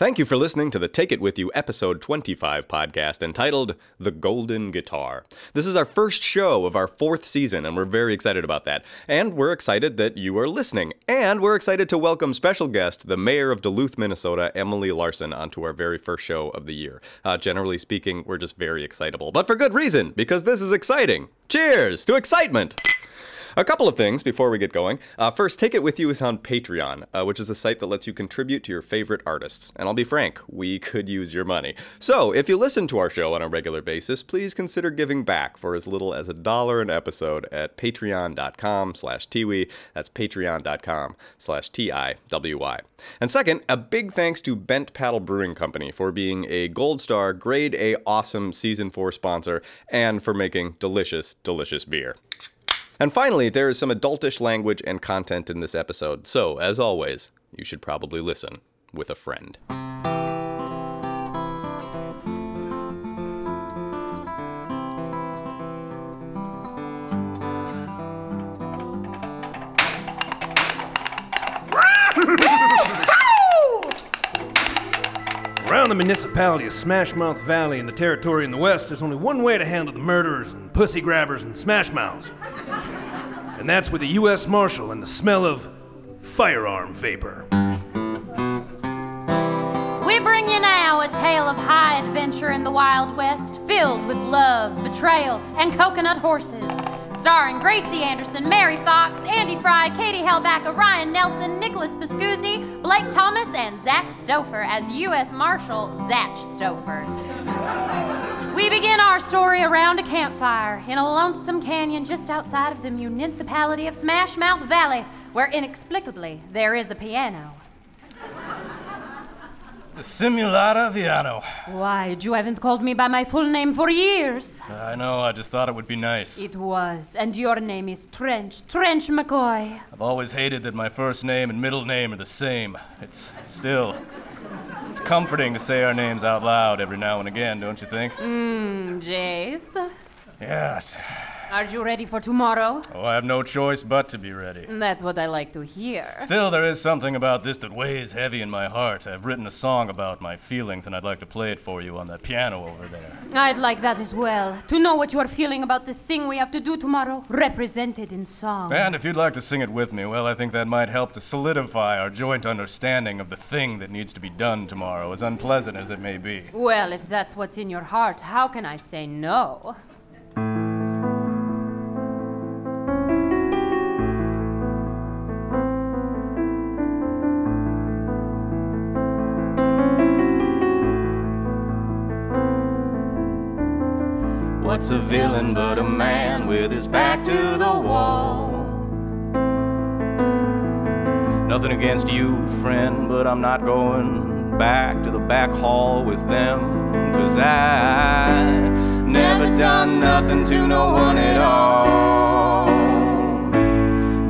Thank you for listening to the Take It With You episode 25 podcast entitled The Golden Guitar. This is our first show of our fourth season, and we're very excited about that. And we're excited that you are listening. And we're excited to welcome special guest, the mayor of Duluth, Minnesota, Emily Larson, onto our very first show of the year. Uh, generally speaking, we're just very excitable, but for good reason, because this is exciting. Cheers to excitement! A couple of things before we get going. Uh, first, Take It With You is on Patreon, uh, which is a site that lets you contribute to your favorite artists. And I'll be frank, we could use your money. So, if you listen to our show on a regular basis, please consider giving back for as little as a dollar an episode at patreon.com slash tiwi. That's patreon.com slash T-I-W-I. And second, a big thanks to Bent Paddle Brewing Company for being a gold star, grade A awesome season four sponsor, and for making delicious, delicious beer. And finally, there is some adultish language and content in this episode, so as always, you should probably listen with a friend. Around the municipality of Smashmouth Valley in the territory in the west, there's only one way to handle the murderers and pussy grabbers and smashmouths. And that's with a U.S. Marshal and the smell of firearm vapor. We bring you now a tale of high adventure in the Wild West, filled with love, betrayal, and coconut horses. Starring Gracie Anderson, Mary Fox, Andy Fry, Katie Hellback, Ryan Nelson, Nicholas Pascuzzi, Blake Thomas, and Zach Stouffer as U.S. Marshal Zach Stouffer. We begin our story around a campfire in a lonesome canyon just outside of the municipality of Smashmouth Valley, where inexplicably there is a piano. The Simulata Viano. Why, you haven't called me by my full name for years. I know, I just thought it would be nice. It was, and your name is Trench, Trench McCoy. I've always hated that my first name and middle name are the same. It's still. It's comforting to say our names out loud every now and again, don't you think? Mmm, Jace. Yes. Are you ready for tomorrow? Oh, I have no choice but to be ready. That's what I like to hear. Still, there is something about this that weighs heavy in my heart. I've written a song about my feelings, and I'd like to play it for you on that piano over there. I'd like that as well. To know what you are feeling about the thing we have to do tomorrow, represented in song. And if you'd like to sing it with me, well, I think that might help to solidify our joint understanding of the thing that needs to be done tomorrow, as unpleasant as it may be. Well, if that's what's in your heart, how can I say no? What's a villain but a man with his back to the wall? Nothing against you, friend, but I'm not going back to the back hall with them. Cause I never done nothing to no one at all.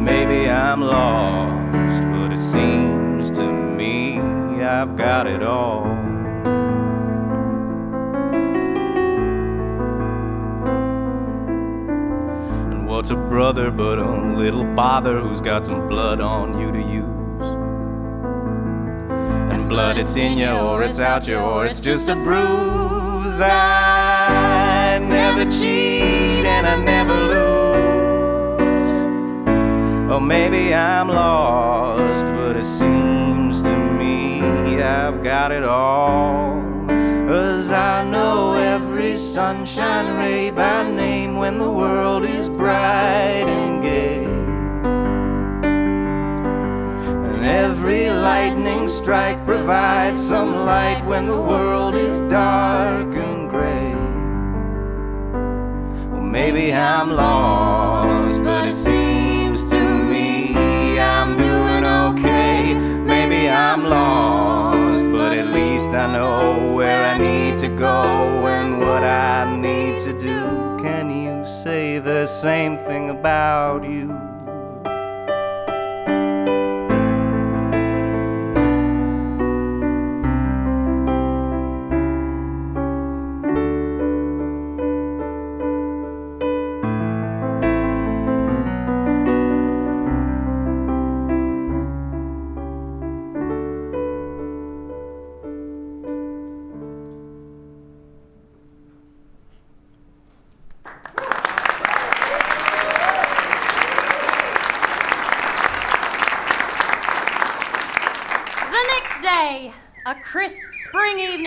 Maybe I'm lost, but it seems to me I've got it all. What's a brother but a little bother who's got some blood on you to use? And blood, it's in you or it's out you or it's just a bruise. I never cheat and I never lose. Or maybe I'm lost, but it seems to me I've got it all. Sunshine ray by name when the world is bright and gay. And every lightning strike provides some light when the world is dark and gray. Well, maybe I'm lost, but it seems to me I'm doing okay. Maybe I'm lost, but at least I know where I need to go and what I need to do. Can you say the same thing about you?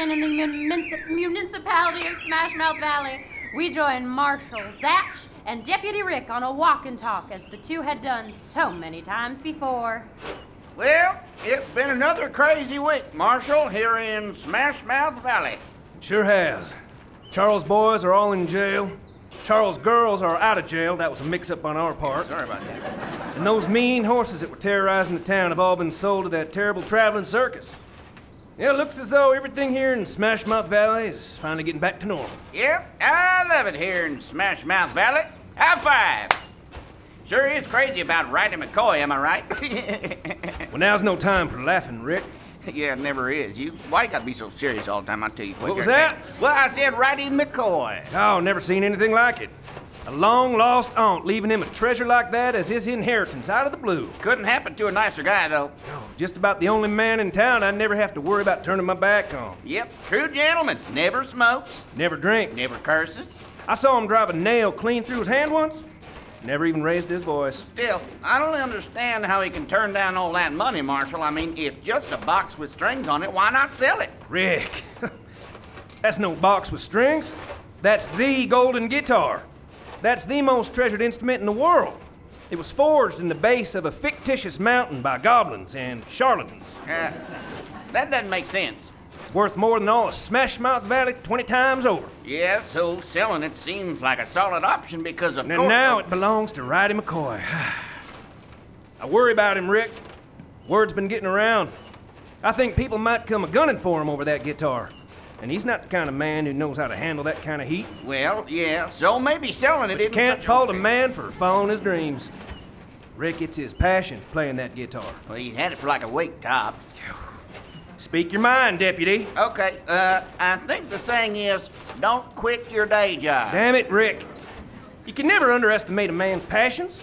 Spring in the munici- municipality of Smashmouth Valley, we join Marshal Zatch and Deputy Rick on a walk and talk as the two had done so many times before. Well, it's been another crazy week, Marshal, here in Smashmouth Valley. Sure has. Charles boys are all in jail. Charles girls are out of jail. That was a mix up on our part. Sorry about that. And those mean horses that were terrorizing the town have all been sold to that terrible traveling circus. Yeah, it looks as though everything here in Smashmouth Valley is finally getting back to normal. Yep, I love it here in Smashmouth Valley. High five! Sure is crazy about Riding McCoy, am I right? Well, now's no time for laughing, Rick. yeah, it never is. You why you gotta be so serious all the time? I tell you. What was that? Well, I said Riding McCoy. Oh, never seen anything like it. A long lost aunt leaving him a treasure like that as his inheritance out of the blue. Couldn't happen to a nicer guy though. Just about the only man in town I'd never have to worry about turning my back on. Yep, true gentleman. Never smokes, Never drinks. never curses. I saw him drive a nail clean through his hand once. Never even raised his voice. Still, I don't understand how he can turn down all that money, Marshal. I mean, if just a box with strings on it, why not sell it? Rick, that's no box with strings. That's the golden guitar. That's the most treasured instrument in the world. It was forged in the base of a fictitious mountain by goblins and charlatans. Uh, that doesn't make sense. It's worth more than all of Smashmouth Valley 20 times over. Yeah, so selling it seems like a solid option because of And course. now it belongs to Ridey McCoy. I worry about him, Rick. Word's been getting around. I think people might come a gunning for him over that guitar. And he's not the kind of man who knows how to handle that kind of heat. Well, yeah, so maybe selling it But you can't fault a a man for following his dreams. Rick, it's his passion playing that guitar. Well, he had it for like a week, top. Speak your mind, deputy. Okay, uh, I think the saying is, don't quit your day job. Damn it, Rick. You can never underestimate a man's passions.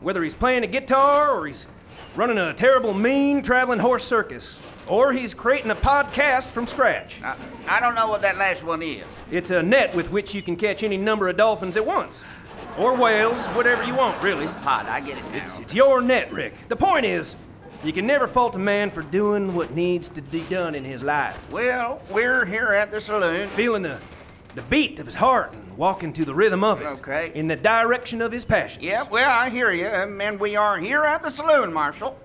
Whether he's playing a guitar or he's running a terrible, mean traveling horse circus, or he's creating a podcast from scratch. I, I don't know what that last one is. It's a net with which you can catch any number of dolphins at once. Or whales, whatever you want, really. Pod, I get it now. It's, it's your net, Rick. The point is, you can never fault a man for doing what needs to be done in his life. Well, we're here at the saloon. Feeling the, the beat of his heart and walking to the rhythm of it. Okay. In the direction of his passions. Yeah, well, I hear you, um, and we are here at the saloon, Marshal.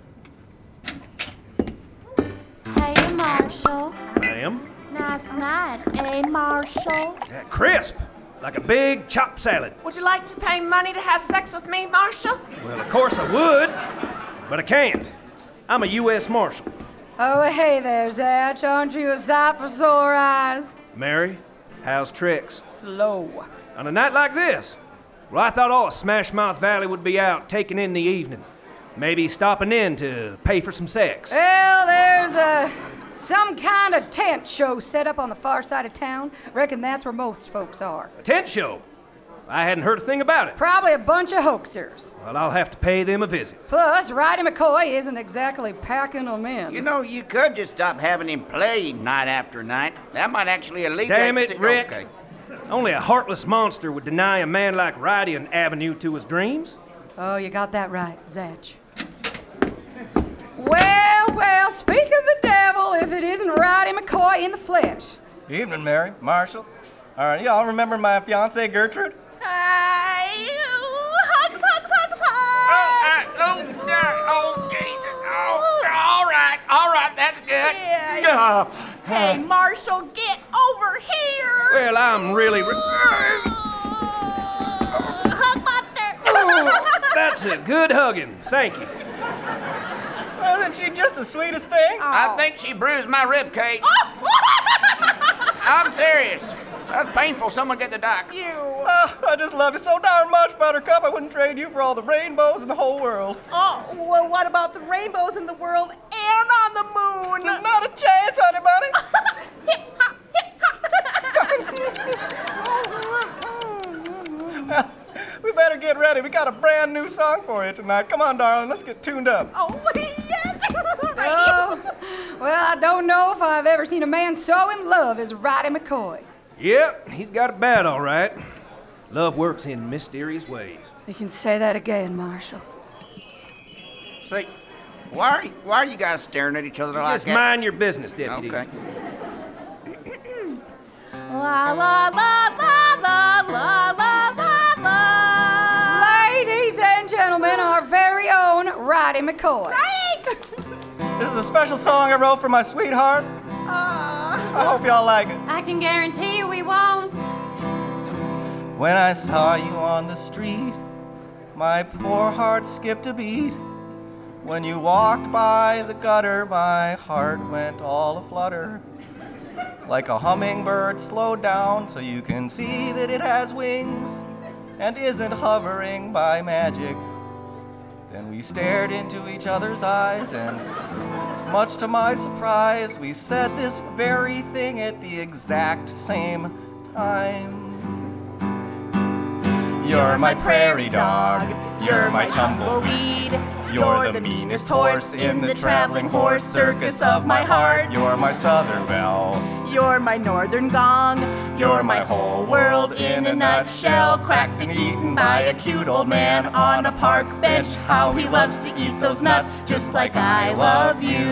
Marshall. Ma'am. Nice night, eh, Marshall? Yeah, crisp. Like a big chopped salad. Would you like to pay money to have sex with me, Marshall? Well, of course I would, but I can't. I'm a U.S. Marshal. Oh, hey there, Zatch. Aren't you a sight for sore eyes? Mary, how's tricks? Slow. On a night like this? Well, I thought all of Smashmouth Valley would be out taking in the evening. Maybe stopping in to pay for some sex. Well, there's a some kind of tent show set up on the far side of town. Reckon that's where most folks are. A tent show? I hadn't heard a thing about it. Probably a bunch of hoaxers. Well, I'll have to pay them a visit. Plus, Ridey McCoy isn't exactly packing them in. You know, you could just stop having him play night after night. That might actually alleviate Damn the it, si- Rick. Okay. Only a heartless monster would deny a man like Ridey an avenue to his dreams. Oh, you got that right, Zatch. Well, well, speak of the devil if it isn't Ridey McCoy in the flesh. Evening, Mary, Marshall. All right, y'all remember my fiancee Gertrude? Hey, hugs, hugs, hugs, Oh, hugs. uh, oh, yeah, oh, Jesus. Oh, all right, all right, that's good. Yeah, Yeah. Hey, Marshall, get over here. Well, I'm really. Re- Hug monster. Oh, that's a good hugging. Thank you. Isn't she just the sweetest thing? Oh. I think she bruised my rib cage. Oh. I'm serious. That's painful. Someone get the doc. you. Oh, I just love you so darn much, Buttercup. I wouldn't trade you for all the rainbows in the whole world. Oh, well, what about the rainbows in the world and on the moon? Not a chance, honey bunny. hip hop, hip hop. We better get ready. We got a brand new song for you tonight. Come on, darling. Let's get tuned up. oh, yes. Oh, well, I don't know if I've ever seen a man so in love as Roddy McCoy. Yep, he's got it bad, all right. Love works in mysterious ways. You can say that again, Marshal. Say, Why are, why are you guys staring at each other like Just that? Just mind your business, deputy. Okay. La la la la la la la la gentlemen, our very own Roddy McCoy. This is a special song I wrote for my sweetheart. I hope y'all like it. I can guarantee you we won't. When I saw you on the street, my poor heart skipped a beat. When you walked by the gutter, my heart went all aflutter. Like a hummingbird slowed down so you can see that it has wings and isn't hovering by magic. Then we stared into each other's eyes, and much to my surprise, we said this very thing at the exact same time. You're my prairie dog. You're my tumbleweed. You're the meanest horse in the traveling horse circus of my heart. You're my southern belle. You're my northern gong. You're my whole world in a nutshell, cracked and eaten by a cute old man on a park bench. How he loves to eat those nuts, just like I love you.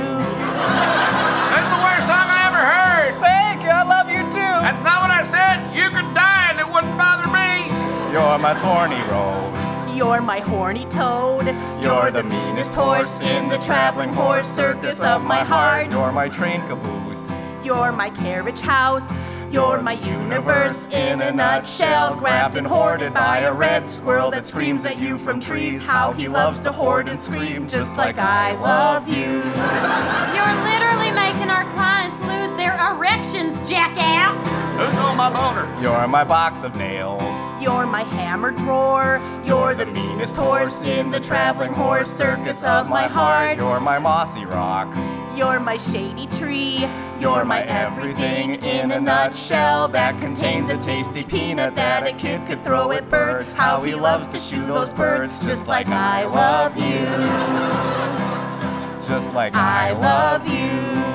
That's the worst song I ever heard. Thank you, I love you too. That's not what I said. You could die and it wouldn't bother me. You're my thorny rose. You're my horny toad. You're the meanest horse in the traveling horse circus of my heart. You're my train caboose. You're my carriage house. You're my universe in a nutshell, grabbed and hoarded by a red squirrel that screams at you from trees. How he loves to hoard and scream just like I love you. You're literally making our clients lose their erections, jackass. Who's on my boner? You're my box of nails. You're my hammer drawer. You're the meanest horse in the traveling horse circus of my heart. You're my mossy rock. You're my shady tree. You're my everything in a nutshell that contains a tasty peanut that a kid could throw at birds. How he loves to shoot those birds just like I love you. Just like I love you.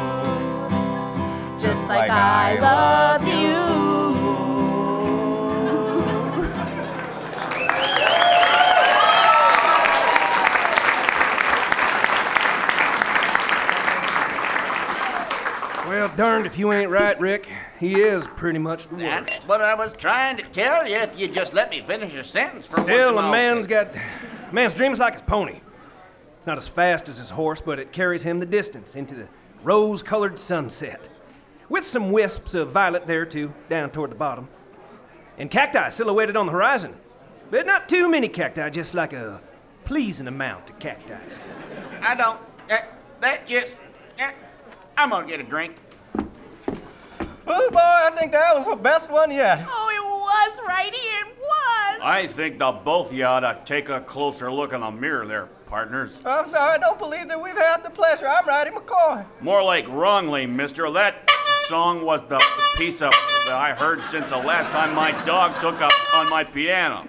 Just like I love you. Well, darned if you ain't right, Rick. He is pretty much the That's what I was trying to tell you. If you'd just let me finish a sentence for once in Still, my a man's life. got. A man's dreams like his pony. It's not as fast as his horse, but it carries him the distance into the rose colored sunset. With some wisps of violet there, too, down toward the bottom. And cacti silhouetted on the horizon. But not too many cacti, just like a pleasing amount of cacti. I don't. Uh, that just. Uh, I'm gonna get a drink. Oh boy, I think that was the best one yet. Oh, it was, Righty. It was. I think the both of you ought to take a closer look in the mirror there, partners. I'm sorry, I don't believe that we've had the pleasure. I'm Roddy McCoy. More like wrongly, mister. That song was the piece of that I heard since the last time my dog took up on my piano.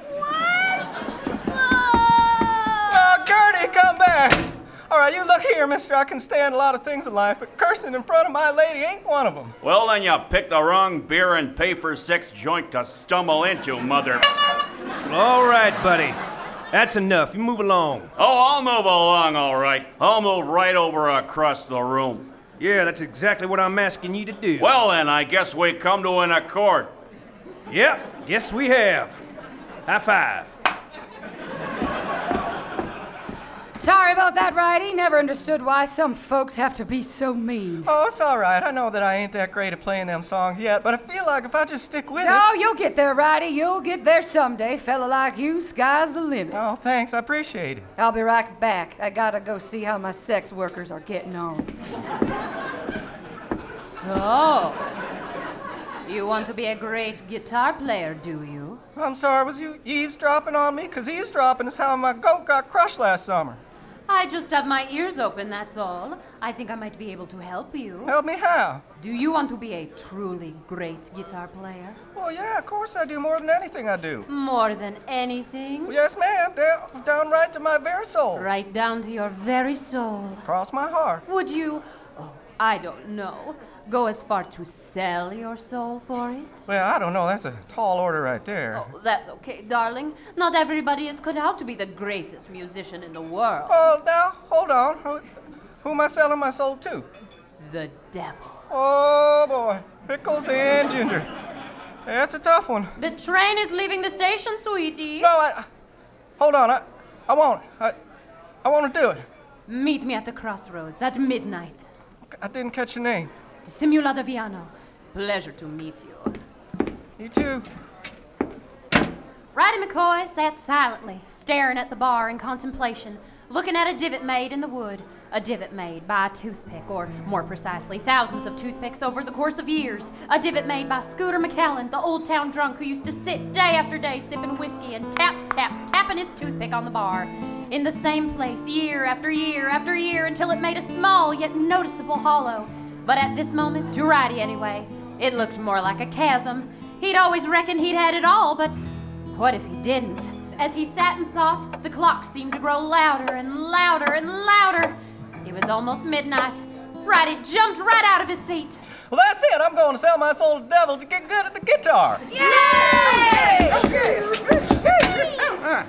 Oh, Gertie, come back. All right, you look here, mister. I can stand a lot of things in life, but cursing in front of my lady ain't one of them. Well, then you picked the wrong beer and pay for six joint to stumble into, mother. All right, buddy. That's enough. You move along. Oh, I'll move along, all right. I'll move right over across the room. Yeah, that's exactly what I'm asking you to do. Well, then, I guess we come to an accord. Yep, yes, we have. High five. Sorry about that, Righty. Never understood why some folks have to be so mean. Oh, it's all right. I know that I ain't that great at playing them songs yet, but I feel like if I just stick with it. No, you'll get there, Righty. You'll get there someday. Fella like you, sky's the limit. Oh, thanks. I appreciate it. I'll be right back. I gotta go see how my sex workers are getting on. So, you want to be a great guitar player, do you? I'm sorry, was you eavesdropping on me? Because eavesdropping is how my goat got crushed last summer. I just have my ears open, that's all. I think I might be able to help you. Help me how? Do you want to be a truly great guitar player? Well, yeah, of course I do more than anything I do. More than anything? Well, yes, ma'am. Down, down right to my very soul. Right down to your very soul. Cross my heart. Would you, oh, I don't know, go as far to sell your soul for it? Well, I don't know. That's a tall order right there. Oh, that's okay, darling. Not everybody is cut out to be the greatest musician in the world. Well, now, hold on. Who am I selling my soul to? The devil. Oh boy, pickles and ginger. That's a tough one. The train is leaving the station, sweetie. No, I. Hold on, I, I won't. I, I want to do it. Meet me at the crossroads at midnight. I didn't catch your name. Simula de Viano. Pleasure to meet you. You too. Roddy McCoy sat silently, staring at the bar in contemplation, looking at a divot made in the wood. A divot made by a toothpick, or more precisely, thousands of toothpicks over the course of years. A divot made by Scooter McCallan, the old town drunk who used to sit day after day sipping whiskey and tap, tap, tapping his toothpick on the bar. In the same place, year after year after year, until it made a small yet noticeable hollow. But at this moment, to Roddy anyway, it looked more like a chasm. He'd always reckoned he'd had it all, but what if he didn't? As he sat and thought, the clock seemed to grow louder and louder and louder. It was almost midnight. Roddy jumped right out of his seat. Well, that's it. I'm going to sell my soul to the devil to get good at the guitar. Huh.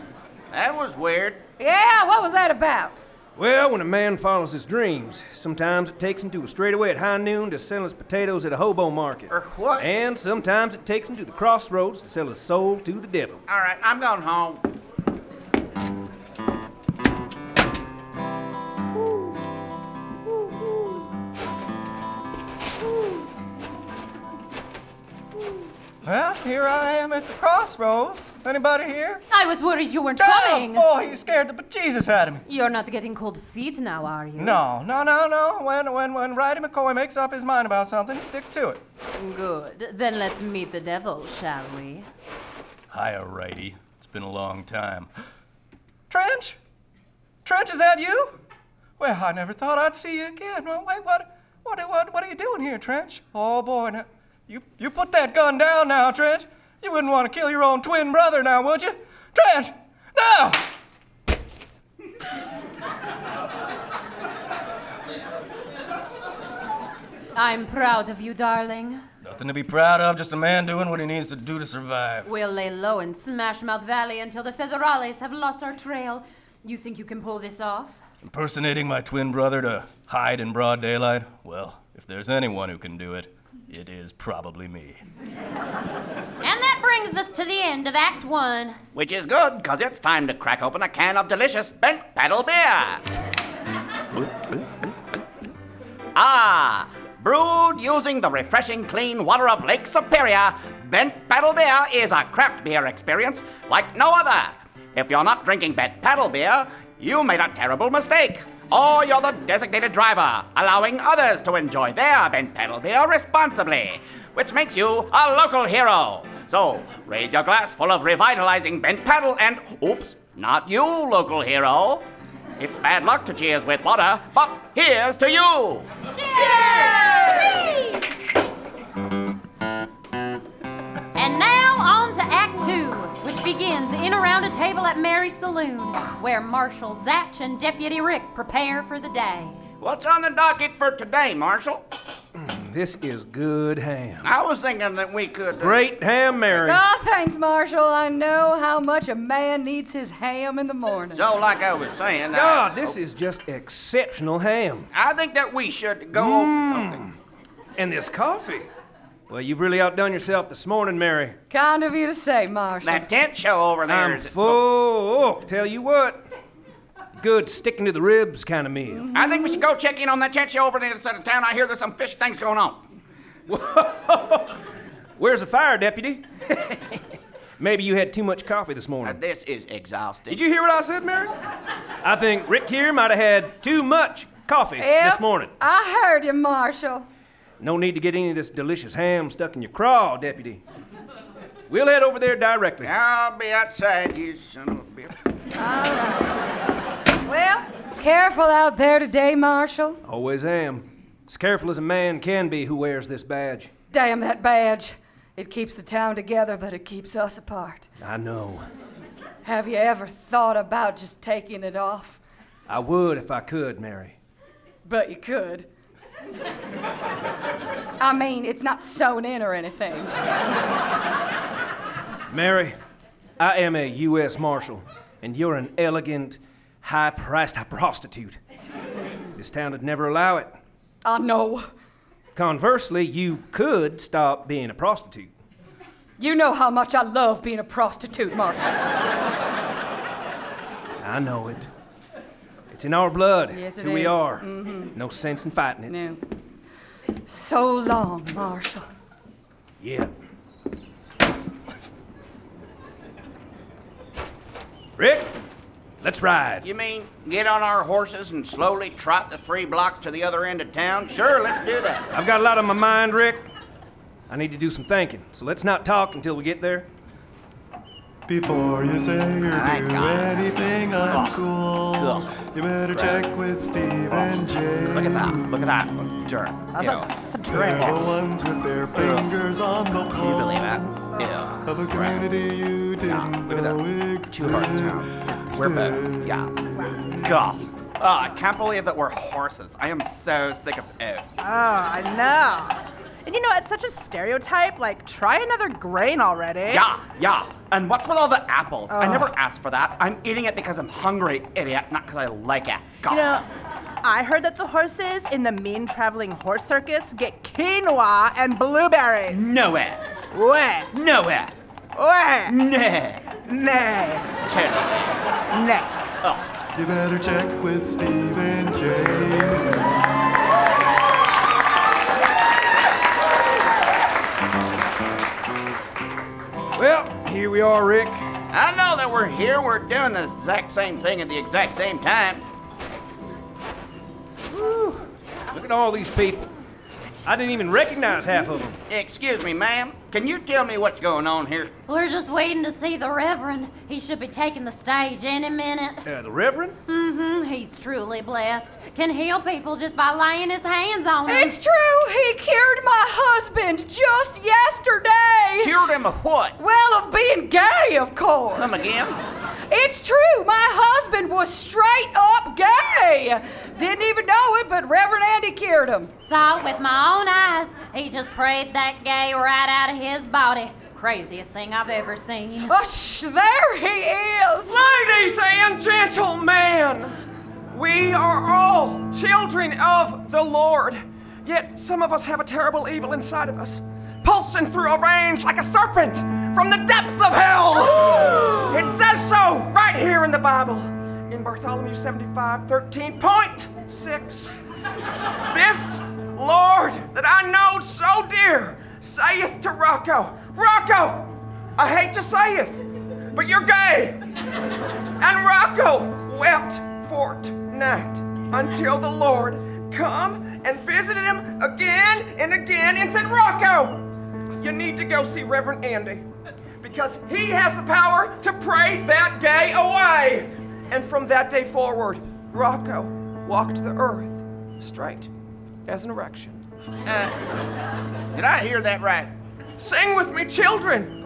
That was weird. Yeah, what was that about? Well, when a man follows his dreams, sometimes it takes him to a straightaway at high noon to sell his potatoes at a hobo market. Or what? And sometimes it takes him to the crossroads to sell his soul to the devil. All right, I'm going home. Well, here I am at the crossroads. Anybody here? I was worried you weren't Oh, coming. boy, you scared the bejesus out of me. You're not getting cold feet now, are you? No, no, no, no. When when when Roddy McCoy makes up his mind about something, stick to it. Good. Then let's meet the devil, shall we? Hiya, Righty. It's been a long time. Trench? Trench, is that you? Well, I never thought I'd see you again. Well, wait, what, what, what, what are you doing here, Trench? Oh boy, now, you, you put that gun down now, Trench. You wouldn't want to kill your own twin brother now, would you? Trent, no! I'm proud of you, darling. Nothing to be proud of, just a man doing what he needs to do to survive. We'll lay low in Smashmouth Valley until the Federales have lost our trail. You think you can pull this off? Impersonating my twin brother to hide in broad daylight? Well, if there's anyone who can do it, it is probably me. And that brings us to the end of Act One. Which is good, because it's time to crack open a can of delicious bent paddle beer. Ah, brewed using the refreshing clean water of Lake Superior, bent paddle beer is a craft beer experience like no other. If you're not drinking bent paddle beer, you made a terrible mistake. Or you're the designated driver, allowing others to enjoy their bent paddle beer responsibly, which makes you a local hero. So raise your glass full of revitalizing bent paddle and, oops, not you, local hero. It's bad luck to cheers with water, but here's to you. Cheers! And now on to Act Two, which begins in around a table at Mary's Saloon, where Marshal Zatch and Deputy Rick prepare for the day. What's on the docket for today, Marshal? This is good ham. I was thinking that we could. uh, Great ham, Mary. Oh, thanks, Marshal. I know how much a man needs his ham in the morning. So, like I was saying, God, this is just exceptional ham. I think that we should go. Mm. Okay. And this coffee. Well, you've really outdone yourself this morning, Mary. Kind of you to say, Marshal. That tent show over there. I'm is- full. Oh, tell you what. Good sticking to the ribs kind of meal. I think we should go check in on that tent show over the other side of town. I hear there's some fish things going on. Where's the fire, deputy? Maybe you had too much coffee this Uh, morning. this is exhausting. Did you hear what I said, Mary? I think Rick here might have had too much coffee Yep, this morning. I heard you, Marshal. No need to get any of this delicious ham stuck in your craw, deputy. We'll head over there directly. I'll be outside, you son of a bitch. All right. Well, careful out there today, Marshal. Always am. As careful as a man can be who wears this badge. Damn that badge. It keeps the town together, but it keeps us apart. I know. Have you ever thought about just taking it off? I would if I could, Mary. But you could. I mean, it's not sewn in or anything. Mary, I am a U.S. Marshal, and you're an elegant, high priced prostitute. this town would never allow it. I know. Conversely, you could stop being a prostitute. You know how much I love being a prostitute, Marshal. I know it. It's in our blood. Yes, it's it who we is. are. Mhm. No sense in fighting it. No. So long, Marshal. Yeah. Rick, let's ride. You mean get on our horses and slowly trot the three blocks to the other end of town? Sure, let's do that. I've got a lot on my mind, Rick. I need to do some thinking, so let's not talk until we get there. Before you say mm, or I do got anything uncool, Ugh. you better check with Steve and Jay. Look at that. Look at that. That's dirt. That's you a, know. that's a They're drink. the ones with their fingers on the Can you believe that? pulse Yeah. of a community you didn't look at know this. Two hearts existed. town. We're both. Yeah. God. Oh, ah, I can't believe that we're horses. I am so sick of oats. Oh, I know. And you know, it's such a stereotype. Like, try another grain already. Yeah, yeah. And what's with all the apples? I never asked for that. I'm eating it because I'm hungry, idiot, not because I like it. God. You know, I heard that the horses in the mean traveling horse circus get quinoa and blueberries. no way. Way, No way. way, Nay. nay, Totally. nay. Oh. You better check with Steve and Jay. Well, here we are, Rick. I know that we're here. We're doing the exact same thing at the exact same time. Look at all these people. I didn't even recognize half of them. Excuse me, ma'am. Can you tell me what's going on here? We're just waiting to see the Reverend. He should be taking the stage any minute. Uh, the Reverend? Mm-hmm. He's truly blessed. Can heal people just by laying his hands on them. It's true. He cured my husband just yesterday. Cured him of what? Well, of being gay, of course. Come again? It's true. My husband was straight up gay. Didn't even know it, but Reverend Andy cured him. Saw it with my own eyes. He just prayed that gay right out of his body. Craziest thing I've ever seen. Oh, sh- there he is. Ladies and gentlemen, we are all children of the Lord. Yet some of us have a terrible evil inside of us, pulsing through our veins like a serpent from the depths of hell. it says so right here in the Bible, in Bartholomew 75, 13.6. This Lord that I know so dear saith to Rocco, Rocco, I hate to say it, but you're gay. And Rocco wept fortnight until the Lord come and visited him again and again and said, Rocco, you need to go see Reverend Andy because he has the power to pray that day away. And from that day forward, Rocco walked the earth straight as an erection. Uh, did I hear that right? Sing with me, children.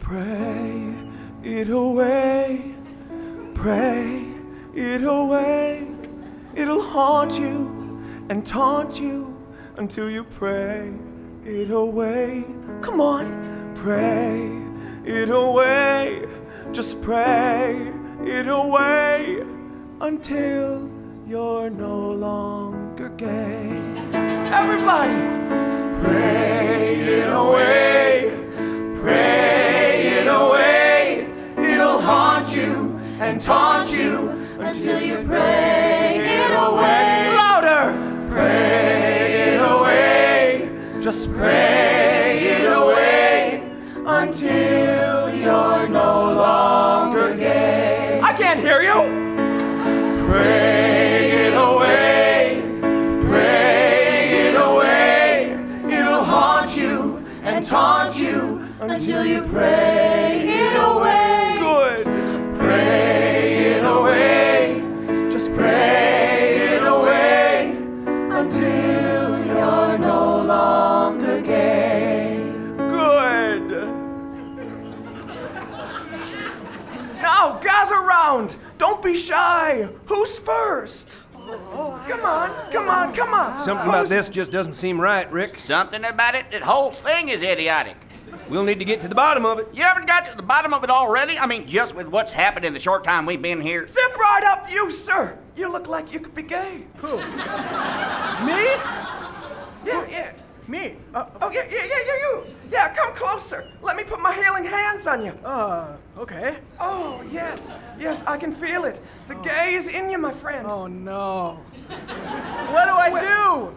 Pray it away, pray it away. It'll haunt you and taunt you until you pray it away. Come on, pray it away. Just pray it away until you're no longer gay. Everybody, pray it away, pray it away. It'll haunt you and taunt you until you pray it away. Just pray it away until you're no longer gay. I can't hear you. Pray it away, pray it away. It'll haunt you and taunt you until you pray it away. Gather round. Don't be shy. Who's first? Come on, come on, come on. Something about this just doesn't seem right, Rick. Something about it, the whole thing is idiotic. We'll need to get to the bottom of it. You haven't got to the bottom of it already? I mean, just with what's happened in the short time we've been here. Zip right up, you, sir. You look like you could be gay. Who? Me? Yeah, yeah. Me? Uh, Oh, yeah, yeah, yeah, yeah, you. Yeah, come closer. Let me put my healing hands on you. uh, okay. Oh, yes. Yes, I can feel it. The gay is in you, my friend. Oh no. What do I do?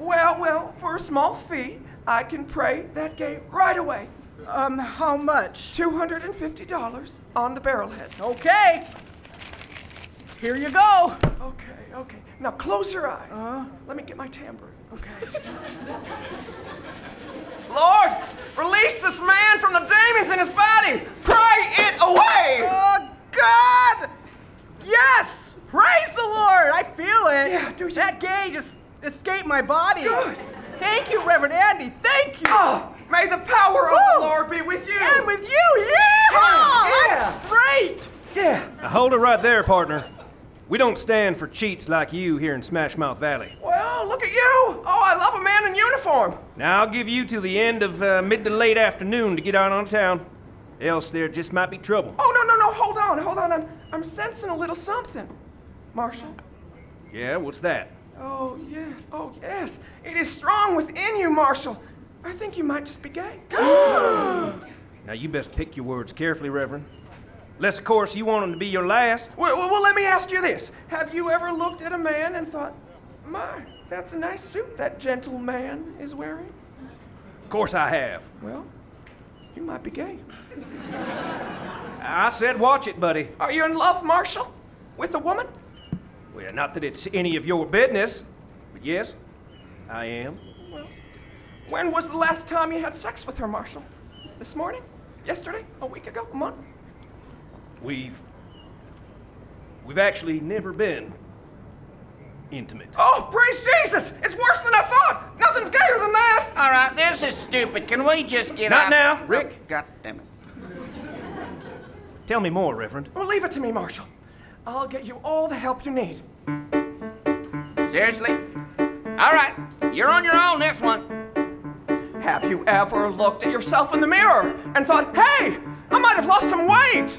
Well, well, for a small fee, I can pray that gay right away. Um, how much? $250 on the barrelhead. Okay. Here you go. Okay, okay. Now close your eyes. Uh-huh. Let me get my tambourine. Okay. Lord, release this man from the demons in his body. Pray it away. Oh God! Yes! Praise the Lord! I feel it. Yeah, do you- That gay just escaped my body. Good. Thank you, Reverend Andy. Thank you. Oh, may the power of the Lord be with you. And with you, yeehaw! Yeah. I'm straight. yeah. Now hold it right there, partner. We don't stand for cheats like you here in Smash Mouth Valley. Well, look at you. Oh, I love a man in uniform. Now I'll give you till the end of uh, mid to late afternoon to get out on town. Else there just might be trouble. Oh, no, no, no. Hold on, hold on. I'm, I'm sensing a little something. Marshall. Yeah, what's that? Oh, yes. Oh, yes. It is strong within you, Marshall. I think you might just be gay. Now you best pick your words carefully, Reverend. Unless, of course, you want them to be your last. well, well, well, let me ask you this. Have you ever looked at a man and thought, my, that's a nice suit that gentleman is wearing? Of course I have. Well, you might be gay. I said watch it, buddy. Are you in love, Marshall? With a woman? Well, not that it's any of your business, but yes, I am. When was the last time you had sex with her, Marshall? This morning? Yesterday? A week ago? A month? We've. We've actually never been intimate. Oh, praise Jesus! It's worse than I thought! Nothing's gayer than that! All right, this is stupid. Can we just get Not out? now, Rick. Oh, God damn it. Tell me more, Reverend. Well, leave it to me, Marshall. I'll get you all the help you need. Seriously? All right, you're on your own next one. Have you ever looked at yourself in the mirror and thought, hey, I might have lost some weight?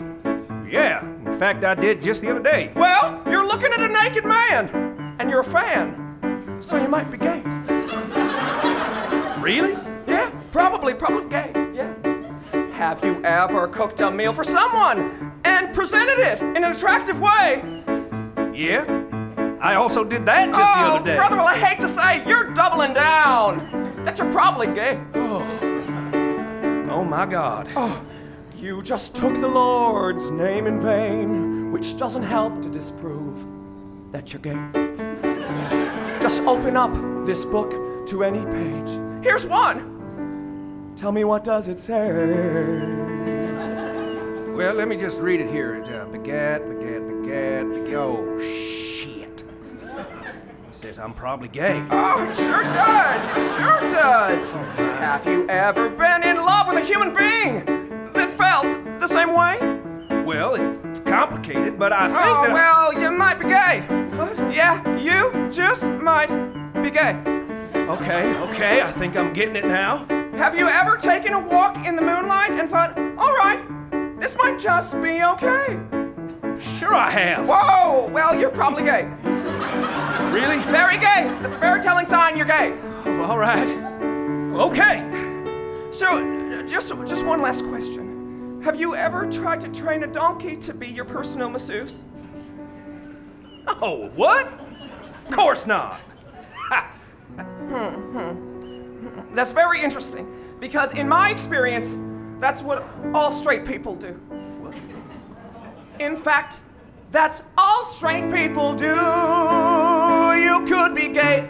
Yeah, in fact, I did just the other day. Well, you're looking at a naked man, and you're a fan, so you might be gay. Really? Yeah, probably, probably gay. Yeah. Have you ever cooked a meal for someone and presented it in an attractive way? Yeah. I also did that just oh, the other oh, day. brother, well, I hate to say, you're doubling down. That you're probably gay. Oh, Oh my God. Oh, you just took the Lord's name in vain, which doesn't help to disprove that you're gay. Just open up this book to any page. Here's one. Tell me what does it say? Well, let me just read it here. It's uh, begat, begat, begat, begat. Oh, shit. It says I'm probably gay. Oh, it sure does. It sure does. Have you ever been in love with a human being that felt the same way? Well, it's complicated, but I think Oh, that. well, you might be gay. What? Yeah, you just might be gay. Okay, okay, I think I'm getting it now. Have you ever taken a walk in the moonlight and thought, all right, this might just be okay? Sure, I have. Whoa, well, you're probably gay. Really? Very gay. That's a very telling sign you're gay. All right. Okay. So, just, just one last question. Have you ever tried to train a donkey to be your personal masseuse? Oh, what? Of course not. Hmm, hmm. That's very interesting because, in my experience, that's what all straight people do. In fact, that's all straight people do. You could be gay.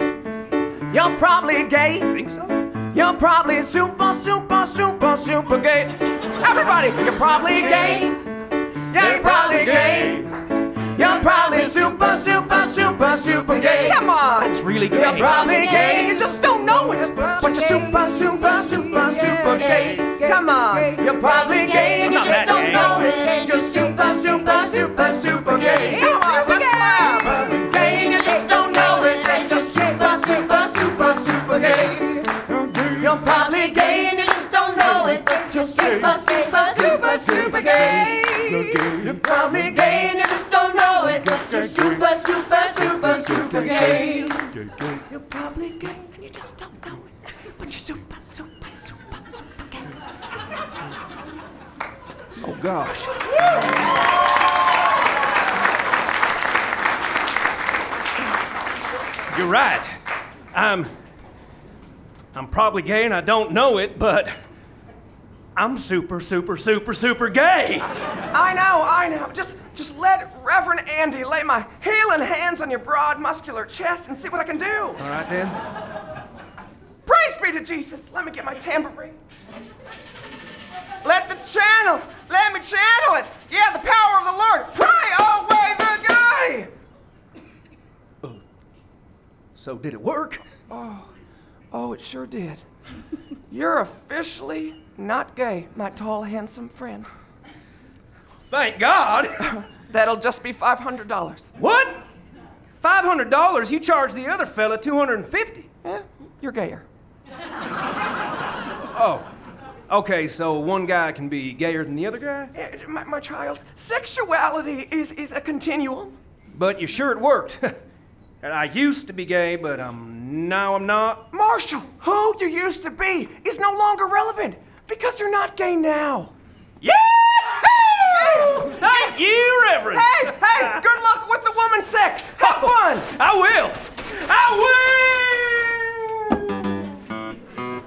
You're probably gay. Think so? You're probably super, super, super, super gay. Everybody, you're probably gay. Yeah, you're probably gay. You're probably super, super, super, super gay. Come on. It's really gay. You're probably gay. You just don't know it. But you're super, super, super, super gay. Come on. You're probably gay you just don't know it. You're super, super, super, super gay. Come on, let's clap. super, super gay. You're probably gay and you just don't know it. But you're super, super, super, super gay. You're probably gay and you just don't know it. But you're super, super, super, super gay. Oh gosh. You're right. I'm I'm probably gay and I don't know it, but I'm super, super, super, super gay. I know, I know. Just, just let Reverend Andy lay my healing hands on your broad, muscular chest and see what I can do. All right, then. Praise be to Jesus. Let me get my tambourine. Let the channel, let me channel it. Yeah, the power of the Lord. Pray away the guy. Oh. So, did it work? Oh, oh, it sure did. You're officially not gay, my tall, handsome friend. Thank God. That'll just be $500. What? $500? You charge the other fella 250 Yeah, you're gayer. Oh. Okay, so one guy can be gayer than the other guy? Eh, My, my child, sexuality is, is a continuum. But you sure it worked. I used to be gay, but um, now I'm not. Marshall, who you used to be is no longer relevant because you're not gay now. Yeah! Thank you, Reverend. Hey, hey, good luck with the woman sex. Have oh, fun. I will. I will.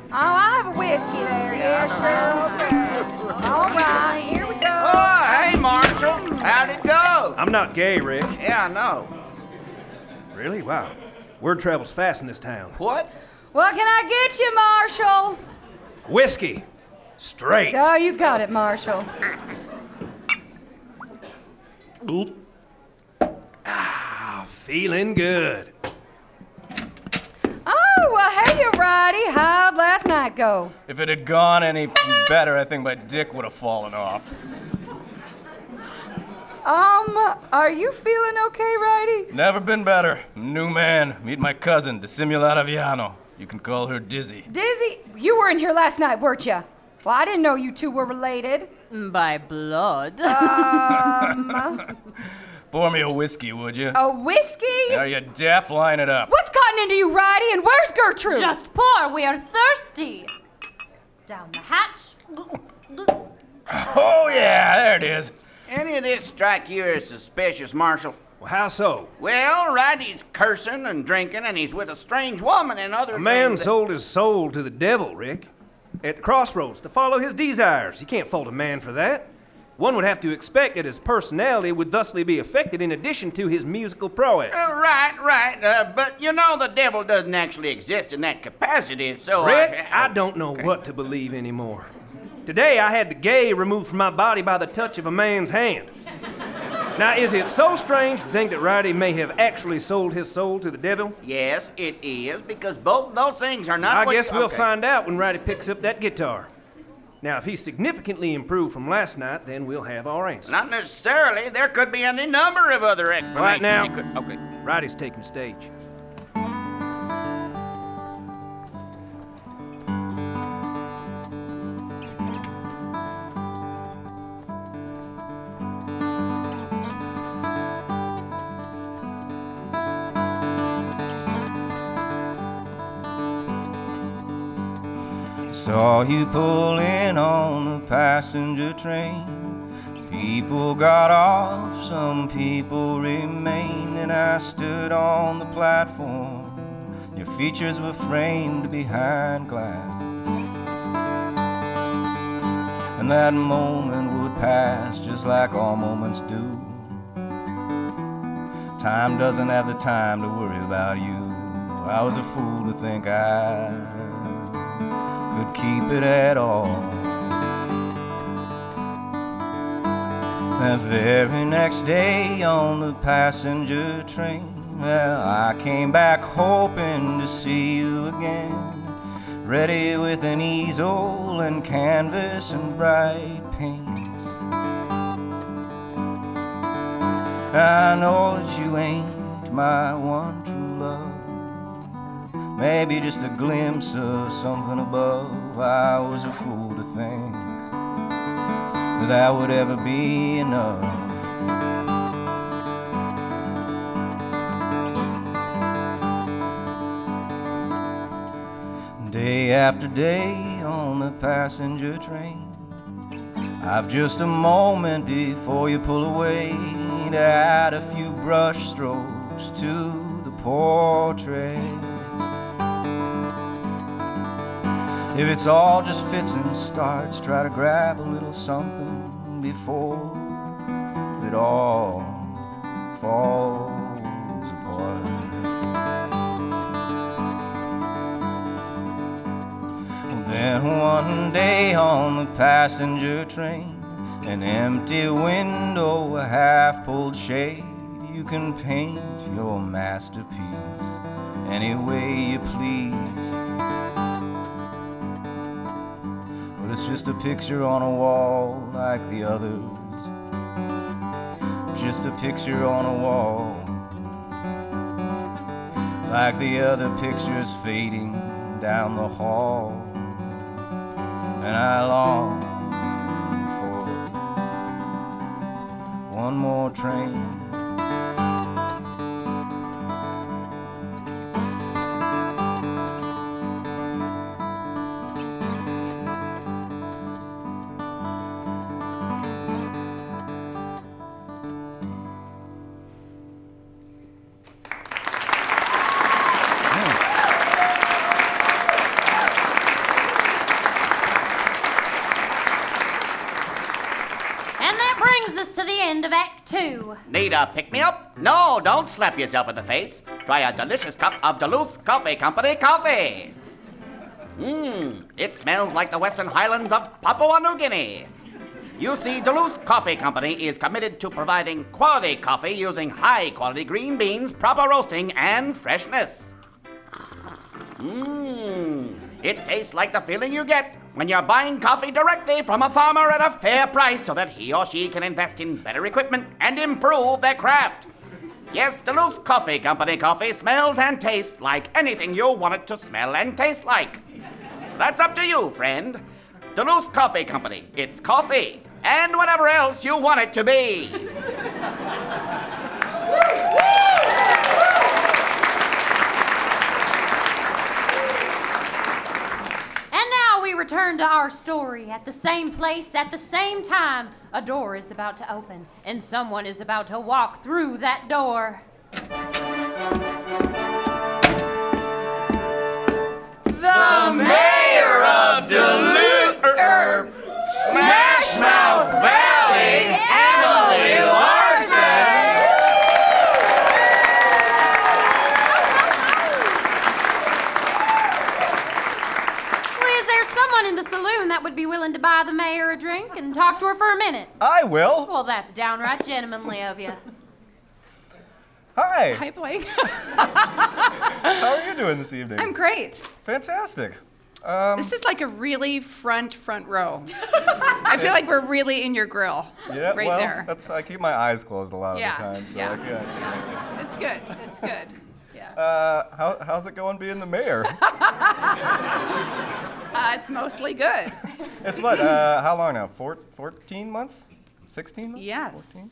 Oh, I have a whiskey there. Yeah, sure. All right, here we go. Oh, hey, Marshall. How'd it go? I'm not gay, Rick. Yeah, I know. Really? Wow. Word travels fast in this town. What? What can I get you, Marshall? Whiskey. Straight. Oh, you got it, Marshall. Ah, feeling good. Oh, well, hey, you righty. How'd last night go? If it had gone any better, I think my dick would have fallen off. Um, are you feeling okay, righty? Never been better. New man. Meet my cousin, Dissimulata Viano. You can call her Dizzy. Dizzy, you were in here last night, weren't you? Well, I didn't know you two were related. By blood. Um, Pour me a whiskey, would you? a whiskey? Are you deaf? Line it up. What's gotten into you, righty? And where's Gertrude? Just pour, we are thirsty. Down the hatch. Oh, yeah, there it is. Any of this strike you as suspicious, Marshal? Well, how so? Well, right, he's cursing and drinking, and he's with a strange woman and other A man things that- sold his soul to the devil, Rick. At the crossroads to follow his desires. You can't fault a man for that. One would have to expect that his personality would thusly be affected in addition to his musical prowess. Uh, right, right. Uh, but you know the devil doesn't actually exist in that capacity, so Rick, I, I don't know what to believe anymore. Today I had the gay removed from my body by the touch of a man's hand. Now, is it so strange to think that Riley may have actually sold his soul to the devil? Yes, it is because both those things are not. I guess we'll okay. find out when Riley picks up that guitar. Now, if he's significantly improved from last night, then we'll have our answer. Not necessarily. There could be any number of other explanations. Right now, could- okay. Riley's taking stage. Saw you pull in on the passenger train. People got off, some people remained, and I stood on the platform. Your features were framed behind glass. And that moment would pass just like all moments do. Time doesn't have the time to worry about you. I was a fool to think I keep it at all. That very next day on the passenger train, well, I came back hoping to see you again. Ready with an easel and canvas and bright paints. I know that you ain't my one true love. Maybe just a glimpse of something above. I was a fool to think that that would ever be enough. Day after day on the passenger train. I've just a moment before you pull away to add a few brush strokes to the portrait. If it's all just fits and starts, try to grab a little something before it all falls apart. Then one day on the passenger train, an empty window, a half pulled shade, you can paint your masterpiece any way you please. Just a picture on a wall like the others. Just a picture on a wall. Like the other pictures fading down the hall. And I long for one more train. Pick me up? No, don't slap yourself in the face. Try a delicious cup of Duluth Coffee Company coffee. Mmm, it smells like the Western Highlands of Papua New Guinea. You see, Duluth Coffee Company is committed to providing quality coffee using high quality green beans, proper roasting, and freshness. Mmm, it tastes like the feeling you get when you're buying coffee directly from a farmer at a fair price so that he or she can invest in better equipment and improve their craft. Yes, Duluth Coffee Company coffee smells and tastes like anything you want it to smell and taste like. That's up to you, friend. Duluth Coffee Company. It's coffee and whatever else you want it to be. And now we return to our story. At the same place, at the same time, a door is about to open, and someone is about to walk through that door. Buy the mayor a drink and talk to her for a minute? I will. Well, that's downright gentlemanly of you. Hi. Hi, Blake. How are you doing this evening? I'm great. Fantastic. Um, This is like a really front front row. I feel like we're really in your grill. yeah, right well, there. that's I keep my eyes closed a lot Yeah, of the time, so yeah. I can't. It's good. It's good. Yeah. Uh, how, how's it going being the mayor? Uh, it's mostly good. it's what? Uh, how long now? Four, 14 months? 16 months? Yes. 14?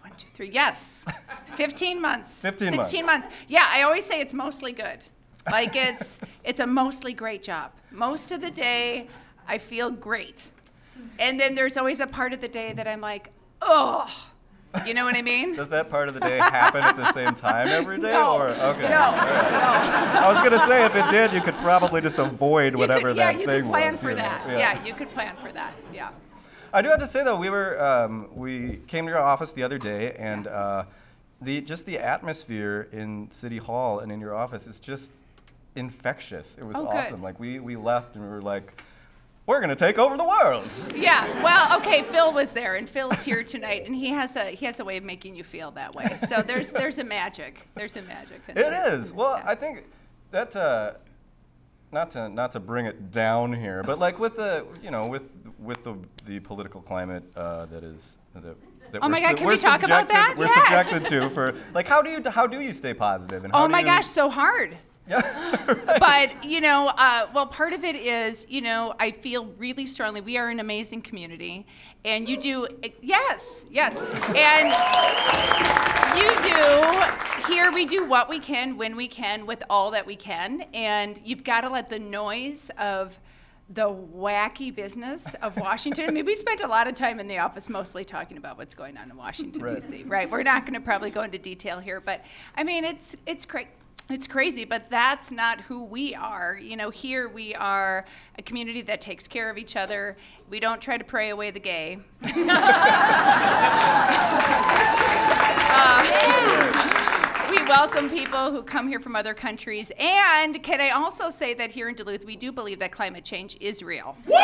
One, two, three. Yes. 15 months. 15 16 months. Yeah, I always say it's mostly good. Like it's it's a mostly great job. Most of the day, I feel great, and then there's always a part of the day that I'm like, oh, you know what I mean? Does that part of the day happen at the same time every day? No. Or okay. No, right. I was gonna say if it did, you could probably just avoid You whatever could, yeah, that you thing could plan was. for you know? that. Yeah. you could plan for that. Yeah. I do have to say though, we were um, we came to your office the other day, and uh, the just the atmosphere in City Hall and in your office is just infectious. It was Oh, good. awesome. Like we we left and we were like, we're gonna take over the world. Yeah. Well, okay. Phil was there, and Phil's here tonight, and he has a he has a way of making you feel that way. So there's there's a magic. There's a magic. in It is. Well, I think that uh, not to not to bring it down here, but like with the you know with with the the political climate uh, that is that. That Oh we're my God, su- can we're talk about subjected- that? We're Yes. subjected to for like how do you how do you stay positive and Oh do my you- gosh, so hard. But you know, uh, well, part of it is, you know, I feel really strongly we are an amazing community, and you do, yes, yes, and you do. Here we do what we can when we can with all that we can, and you've got to let the noise of the wacky business of Washington. I mean, we spent a lot of time in the office mostly talking about what's going on in Washington Right. D.C. Right? We're not going to probably go into detail here, but I mean, it's it's crazy. It's crazy, but that's not who we are. You know, here we are a community that takes care of each other. We don't try to pray away the gay. Uh, we welcome people who come here from other countries. And can I also say that here in Duluth, we do believe that climate change is real. And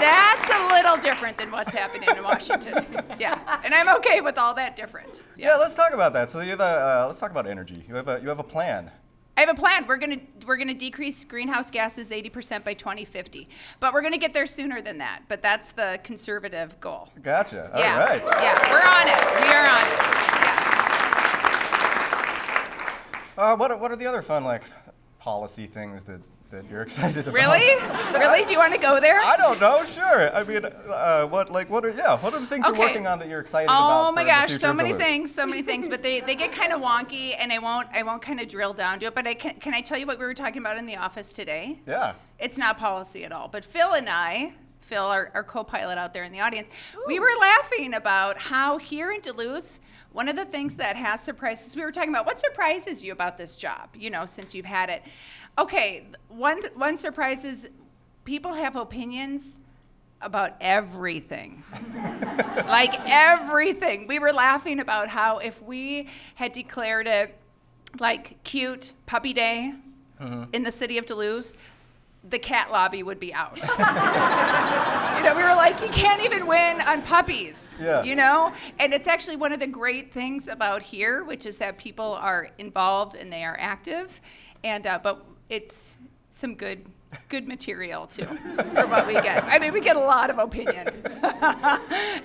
that's a little different than what's happening in Washington. Yeah. And I'm okay with all that different. Yeah. let's talk about that. So you have a, uh, let's talk about energy. You have a, you have a plan. I have a plan. We're gonna we're gonna decrease greenhouse gases 80% by 2050, but we're gonna get there sooner than that. But that's the conservative goal. Gotcha. All yeah, right. yeah, we're on it. We are on it. Uh, what, are, what are the other fun like policy things that, that you're excited about? Really? really? Do you want to go there? I don't know. Sure. I mean, uh, what like what are yeah? What are the things Okay. you're working on that you're excited about? Oh my gosh, so many things, so many things, but they, they get kind of wonky, and I won't I won't kind of drill down to it. But I can can I tell you what we were talking about in the office today? Yeah. It's not policy at all. But Phil and I, Phil, our, our co-pilot out there in the audience, we were laughing about how here in Duluth, one of the things that has surprised us, we were talking about what surprises you about this job, you know, since you've had it. Okay, one one surprise is people have opinions about everything. like everything. We were laughing about how if we had declared it like cute puppy day in the city of Duluth, the cat lobby would be out. you know, we were like, you can't even win on puppies. Yeah. You know? And it's actually one of the great things about here, which is that people are involved and they are active. And uh, but it's some good good material too for what we get. I mean, we get a lot of opinion.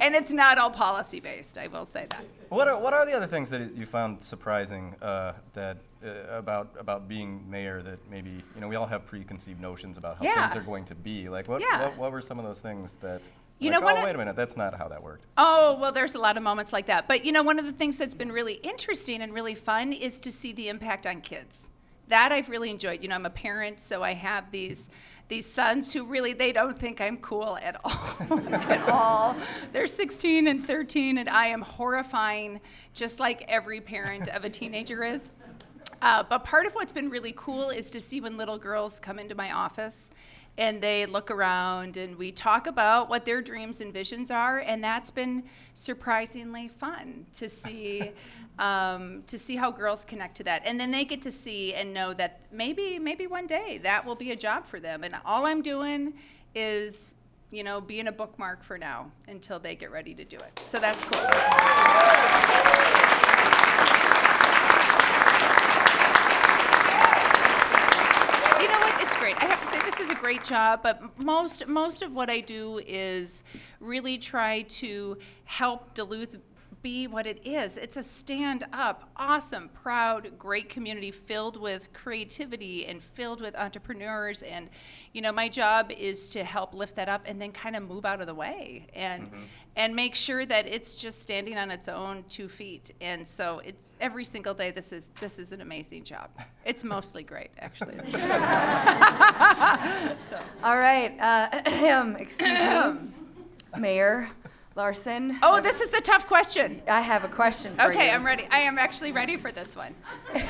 and it's not all policy based, I will say that. What are what are the other things that you found surprising uh, that uh, about about being mayor that maybe you know we all have preconceived notions about how Yeah. things are going to be like what, Yeah. what what were some of those things that You like, know, oh wait a minute that's not how that worked Oh, well, there's a lot of moments like that. But you know, one of the things that's been really interesting and really fun is to see the impact on kids. That I've really enjoyed. You know, I'm a parent, so I have these these sons who really they don't think I'm cool at all. at all. They're 16 and 13, and I am horrifying, just like every parent of a teenager is. Uh, but part of what's been really cool is to see when little girls come into my office and they look around and we talk about what their dreams and visions are, and that's been surprisingly fun to see. Um, to see how girls connect to that, and then they get to see and know that maybe, maybe one day that will be a job for them. And all I'm doing is, you know, being a bookmark for now until they get ready to do it. So that's cool. You know what? It's great. I have to this is a great job, but most most of what I do is really try to help Duluth be what it is. It's a stand-up, awesome, proud, great community filled with creativity and filled with entrepreneurs and you know, my job is to help lift that up and then kind of move out of the way and and make sure that it's just standing on its own two feet. And so it's every single day this is this is an amazing job. It's mostly great actually. so. All right. Uh, excuse me, Mayor Larson. Oh, this is the tough question. I have a question for you. Okay, I'm ready. I am actually ready for this one.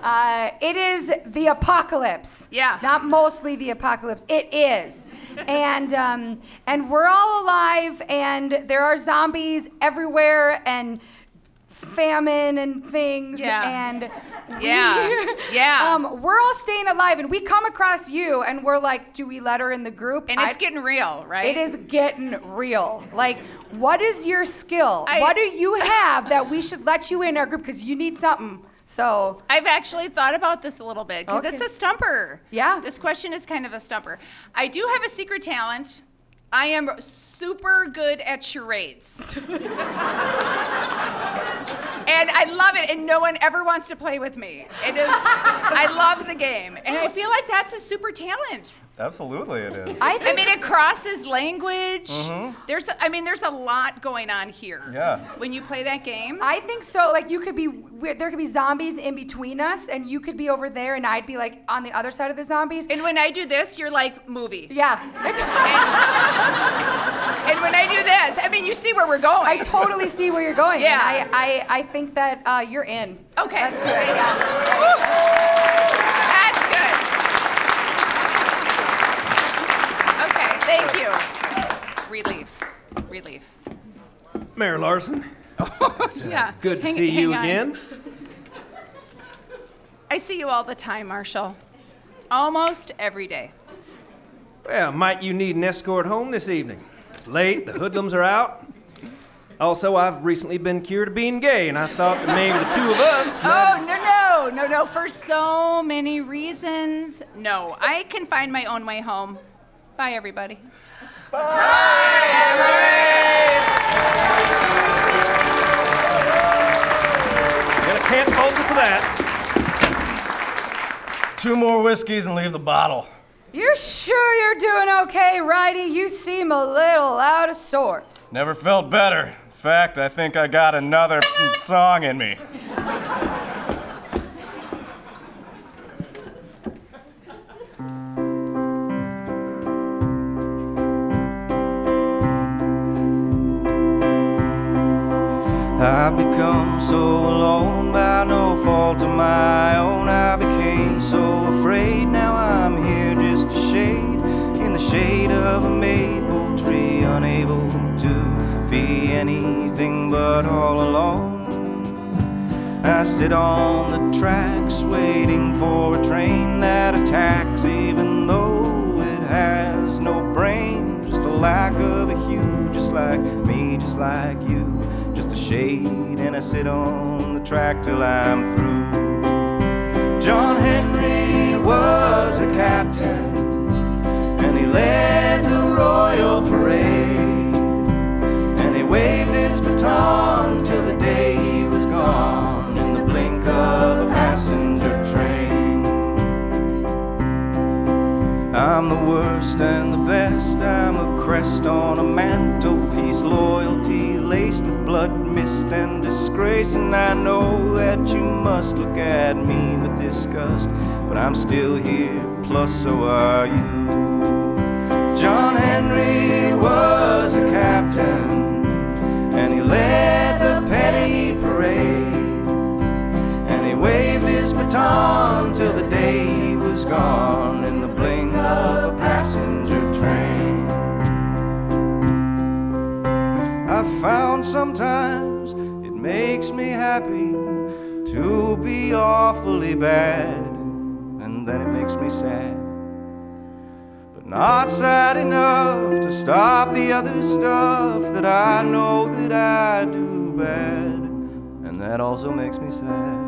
Uh, it is the apocalypse. Yeah. Not mostly the apocalypse. It is. and um, and we're all alive, and there are zombies everywhere, and famine and things. Yeah. And Yeah. Yeah. Um, we're all staying alive, and we come across you, and we're like, do we let her in the group? And it's getting real, right? It is getting real. Like, what is your skill? I- what do you have that we should let you in our group? Because you need something. So I've actually thought about this a little bit because it's a stumper. Yeah. This question is kind of a stumper. I do have a secret talent. I am super good at charades. and I love it, and no one ever wants to play with me. It is, I love the game, and I feel like that's a super talent. Absolutely, it is. I, mean, it crosses language. Mhm. There's, a, I mean, there's a lot going on here. Yeah. When you play that game. I think so. Like you could be, there could be zombies in between us, and you could be over there, and I'd be like on the other side of the zombies. And when I do this, you're like movie. Yeah. And when I do this, I mean, you see where we're going. I totally see where you're going. Yeah. I, I, I think that uh, you're in. Okay. Let's do it. Yeah. That's good. Okay, thank you. Relief. Relief. Mayor Larson. Yeah. Good to Hang- see you on. again. I see you all the time, Marshall. Almost every day. Well, might you need an escort home this evening? It's late, the hoodlums are out. Also, I've recently been cured of being gay, and I thought that maybe the two of us. Oh, no, no, no, no. For so many reasons. No, I can find my own way home. Bye, everybody. And I can't fault you for that. Two more whiskeys and leave the bottle. You're sure you're doing okay, Righty? You seem a little out of sorts. Never felt better. In fact, I think I got another song in me. I've become so alone by no fault of my own. I became so shade of a maple tree, unable to be anything but all alone. I sit on the tracks waiting for a train that attacks, even though it has no brain. Just a lack of a hue, just like me, just like you. Just a shade, and I sit on the track till I'm through. John Henry was a captain, led the royal parade. And he waved his baton till the day he was gone in the blink of a passenger train. I'm the worst and the best. I'm a crest on a mantelpiece. Loyalty laced with blood, mist, and disgrace. And I know that you must look at me with disgust. But I'm still here, plus so are you. John Henry was a captain, and he led the penny parade. And he waved his baton till the day he was gone in the blink of a passenger train. I found sometimes it makes me happy to be awfully bad, and then it makes me sad. Not sad enough to stop the other stuff that I know that I do bad, and that also makes me sad.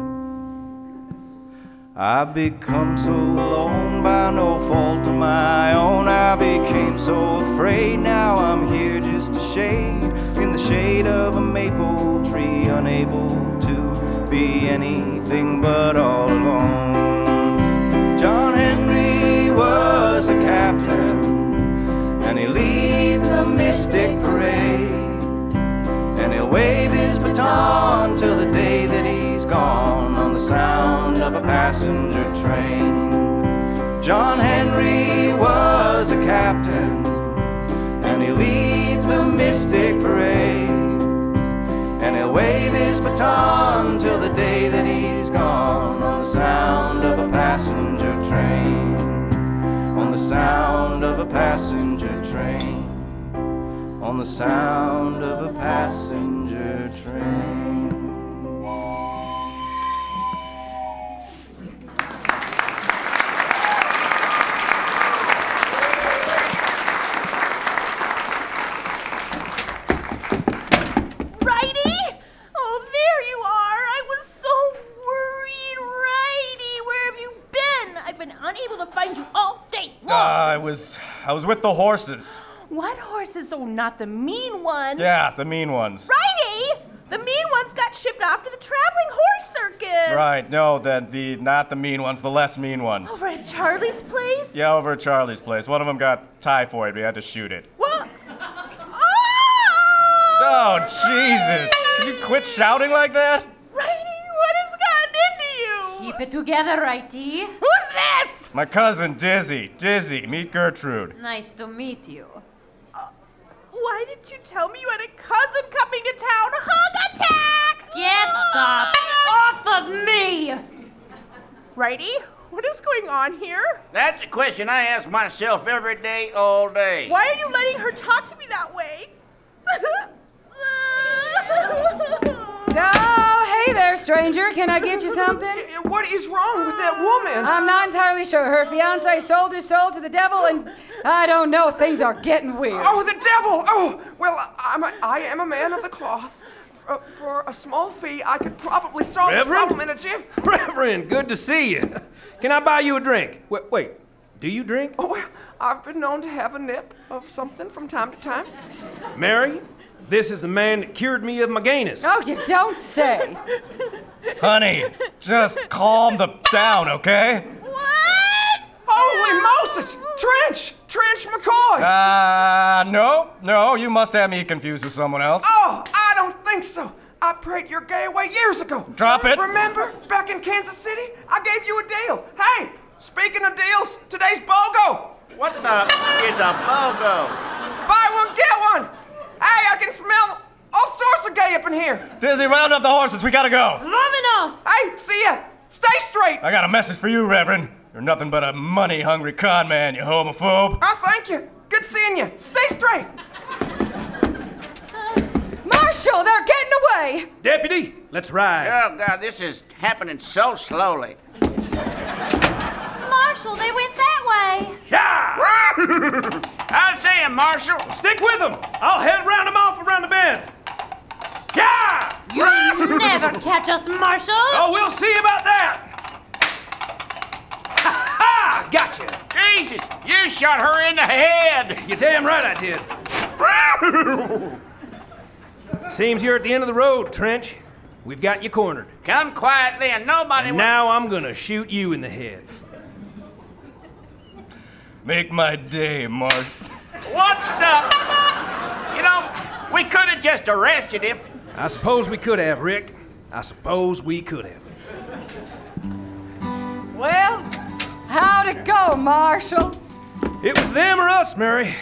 I've become so alone by no fault of my own. I became so afraid. Now I'm here just a shade in the shade of a maple tree, unable to be anything but all alone. John Henry was a captain, and he leads a mystic parade. And he'll wave his baton till the day that he's gone on the sound of a passenger train. John Henry was a captain, and he leads the mystic parade. And he'll wave his baton till the day that he's gone on the sound of a passenger train. On the sound of a passenger train on the sound of a passenger train. I was with the horses. what horses? Oh, not the mean ones. Yeah, the mean ones. Righty! The mean ones got shipped off to the traveling horse this? Right, no, the, the not the mean ones, the less mean ones. Over at Charlie's place? Yeah, over at Charlie's place. One of them got typhoid. We had to shoot it. What? Oh, oh! oh, Jesus! Can you quit shouting like that? Righty, what has gotten into you? Keep it together, righty. Who's this? My cousin Dizzy. Dizzy, meet Gertrude. Nice to meet you. Uh, why didn't you tell me you had a cousin coming to town? Hug attack! Get the ah! off of me! Righty, what is going on here? That's a question I ask myself every day, all day. Why are you letting her talk to me that way? hey there, stranger. Can I get you something? What is wrong with that woman? I'm not entirely sure. Her fiance sold his soul to the devil, and I don't know. Things are getting weird. Oh, the devil! Oh, well, I'm a, I am a man of the cloth. For, for a small fee, I could probably solve this problem in a jiff. Reverend, good to see you. Can I buy you a drink? Wait, wait. Do you drink? Oh, well, I've been known to have a nip of something from time to time. Mary, this is the man that cured me of my gayness. Oh, you don't say. Honey, just calm the down, okay? What? Holy Moses! Trench! Trench McCoy! Uh, no, no, you must have me confused with someone else. Oh, I don't think so. I prayed your gay away years ago. Drop it. Remember, back in Kansas City, I gave you a deal. Hey, speaking of deals, today's BOGO. What the is a BOGO? Buy one, get one. Hey, I can smell all sorts of gay up in here. Dizzy, round up the horses. We gotta go. Vámonos! Hey, see ya. Stay straight. I got a message for you, Reverend. You're nothing but a money hungry con man, you homophobe. Oh, thank you. Good seeing you. Stay straight. Marshal, they're getting away. Deputy, let's ride. Oh, God, this is happening so slowly. Marshal, they went that way. Yeah! I'm saying, Marshal. Stick with them. I'll head round them off around the bend. Yeah! You'll never catch us, Marshal. Oh, we'll see about that. Ha ha! Gotcha. Jesus, you shot her in the head. You damn right I did. Seems you're at the end of the road, Trench. We've got you cornered. Come quietly and nobody And will. now I'm gonna shoot you in the head. Make my day, Mark. What the? You know, we could have just arrested him. I suppose we could have, Rick. I suppose we could have. Well, how'd it go, Marshal? It was them or us, Mary.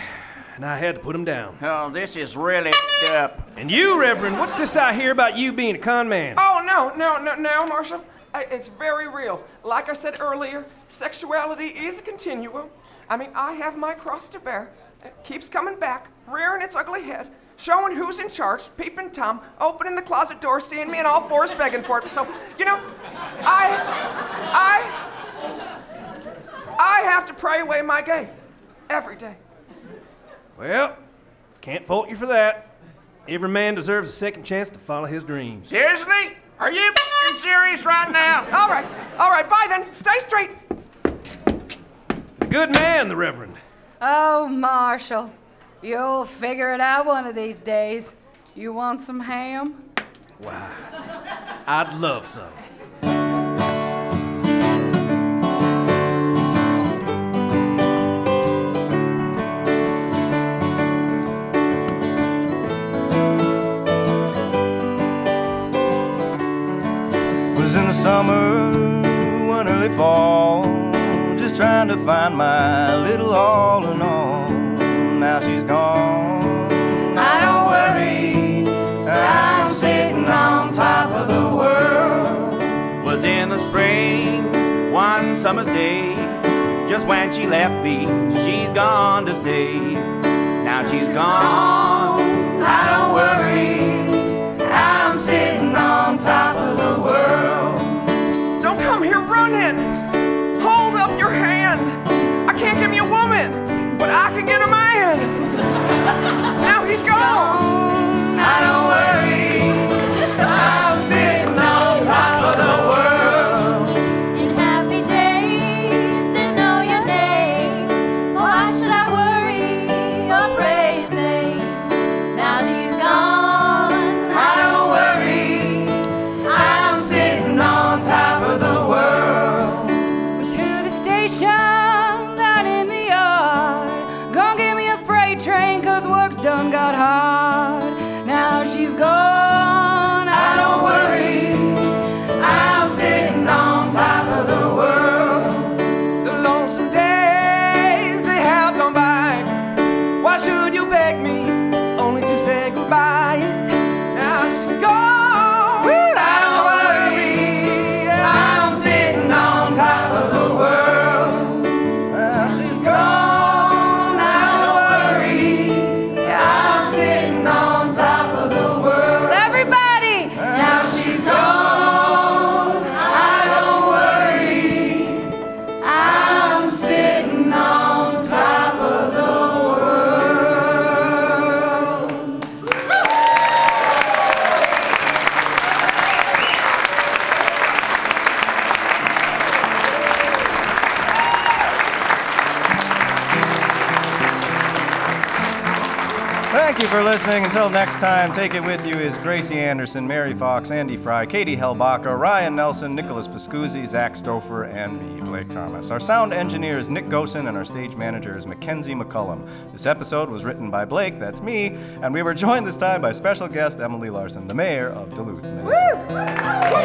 And I had to put them down. Oh, this is really up. And you, Reverend, what's this I hear about you being a con man? Oh, no, no, no, no, Marshal. It's very real. Like I said earlier, sexuality is a continuum. I mean, I have my cross to bear. It keeps coming back, rearing its ugly head, showing who's in charge, peeping Tom, opening the closet door, seeing me in all fours begging for it. So, you know, I, I, I have to pray away my gay every day. Well, can't fault you for that. Every man deserves a second chance to follow his dreams. Seriously? Are you f***ing serious right now? All right, all right, bye then. Stay straight. A good man, the Reverend. Oh, Marshall, you'll figure it out one of these days. You want some ham? Why, I'd love some. Was in the summer, one early fall, just trying to find my little all in all. Now she's gone. I don't worry, I'm sitting on top of the world. was in the spring, one summer's day. Just when she left me, she's gone to stay. Now she's gone. I don't worry, I'm sitting on top of the world. Don't come here running. I can get a man. now he's gone. I don't worry, listening. Until next time, Take It With You is Gracie Anderson, Mary Fox, Andy Fry, Katie Hellbacher, Ryan Nelson, Nicholas Pascuzzi, Zach Stouffer, and me, Blake Thomas. Our sound engineer is Nick Gosen, and our stage manager is Mackenzie McCullum. This episode was written by Blake, that's me, and we were joined this time by special guest Emily Larson, the mayor of Duluth, Minnesota.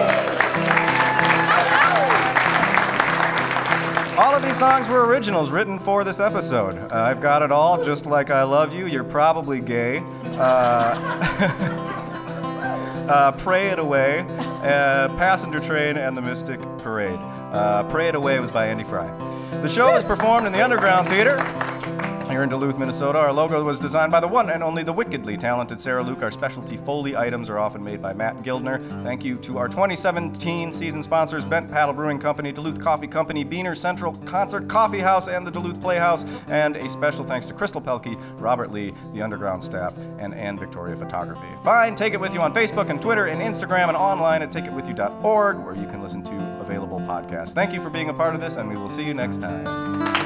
All of these songs were originals written for this episode. Uh, I've got it all, just like I love you. You're probably gay. Uh, uh, Pray It Away, uh, Passenger Train, and The Mystic Parade. Pray It Away was by Andy Fry. The show was performed in the Underground Theater here in Duluth, Minnesota. Our logo was designed by the one and only the wickedly talented Sarah Luke. Our specialty Foley items are often made by Matt Gildner. Thank you to our 2017 season sponsors Bent Paddle Brewing Company, Duluth Coffee Company, Beaner Central Concert Coffee House, and the Duluth Playhouse. And a special thanks to Crystal Pelkey, Robert Lee, the Underground staff, and Ann Victoria Photography. Fine, take it with you on Facebook and Twitter and Instagram and online at takeitwithyou.org, where you can listen to available podcasts. Thank you for being a part of this, and we will see you next time.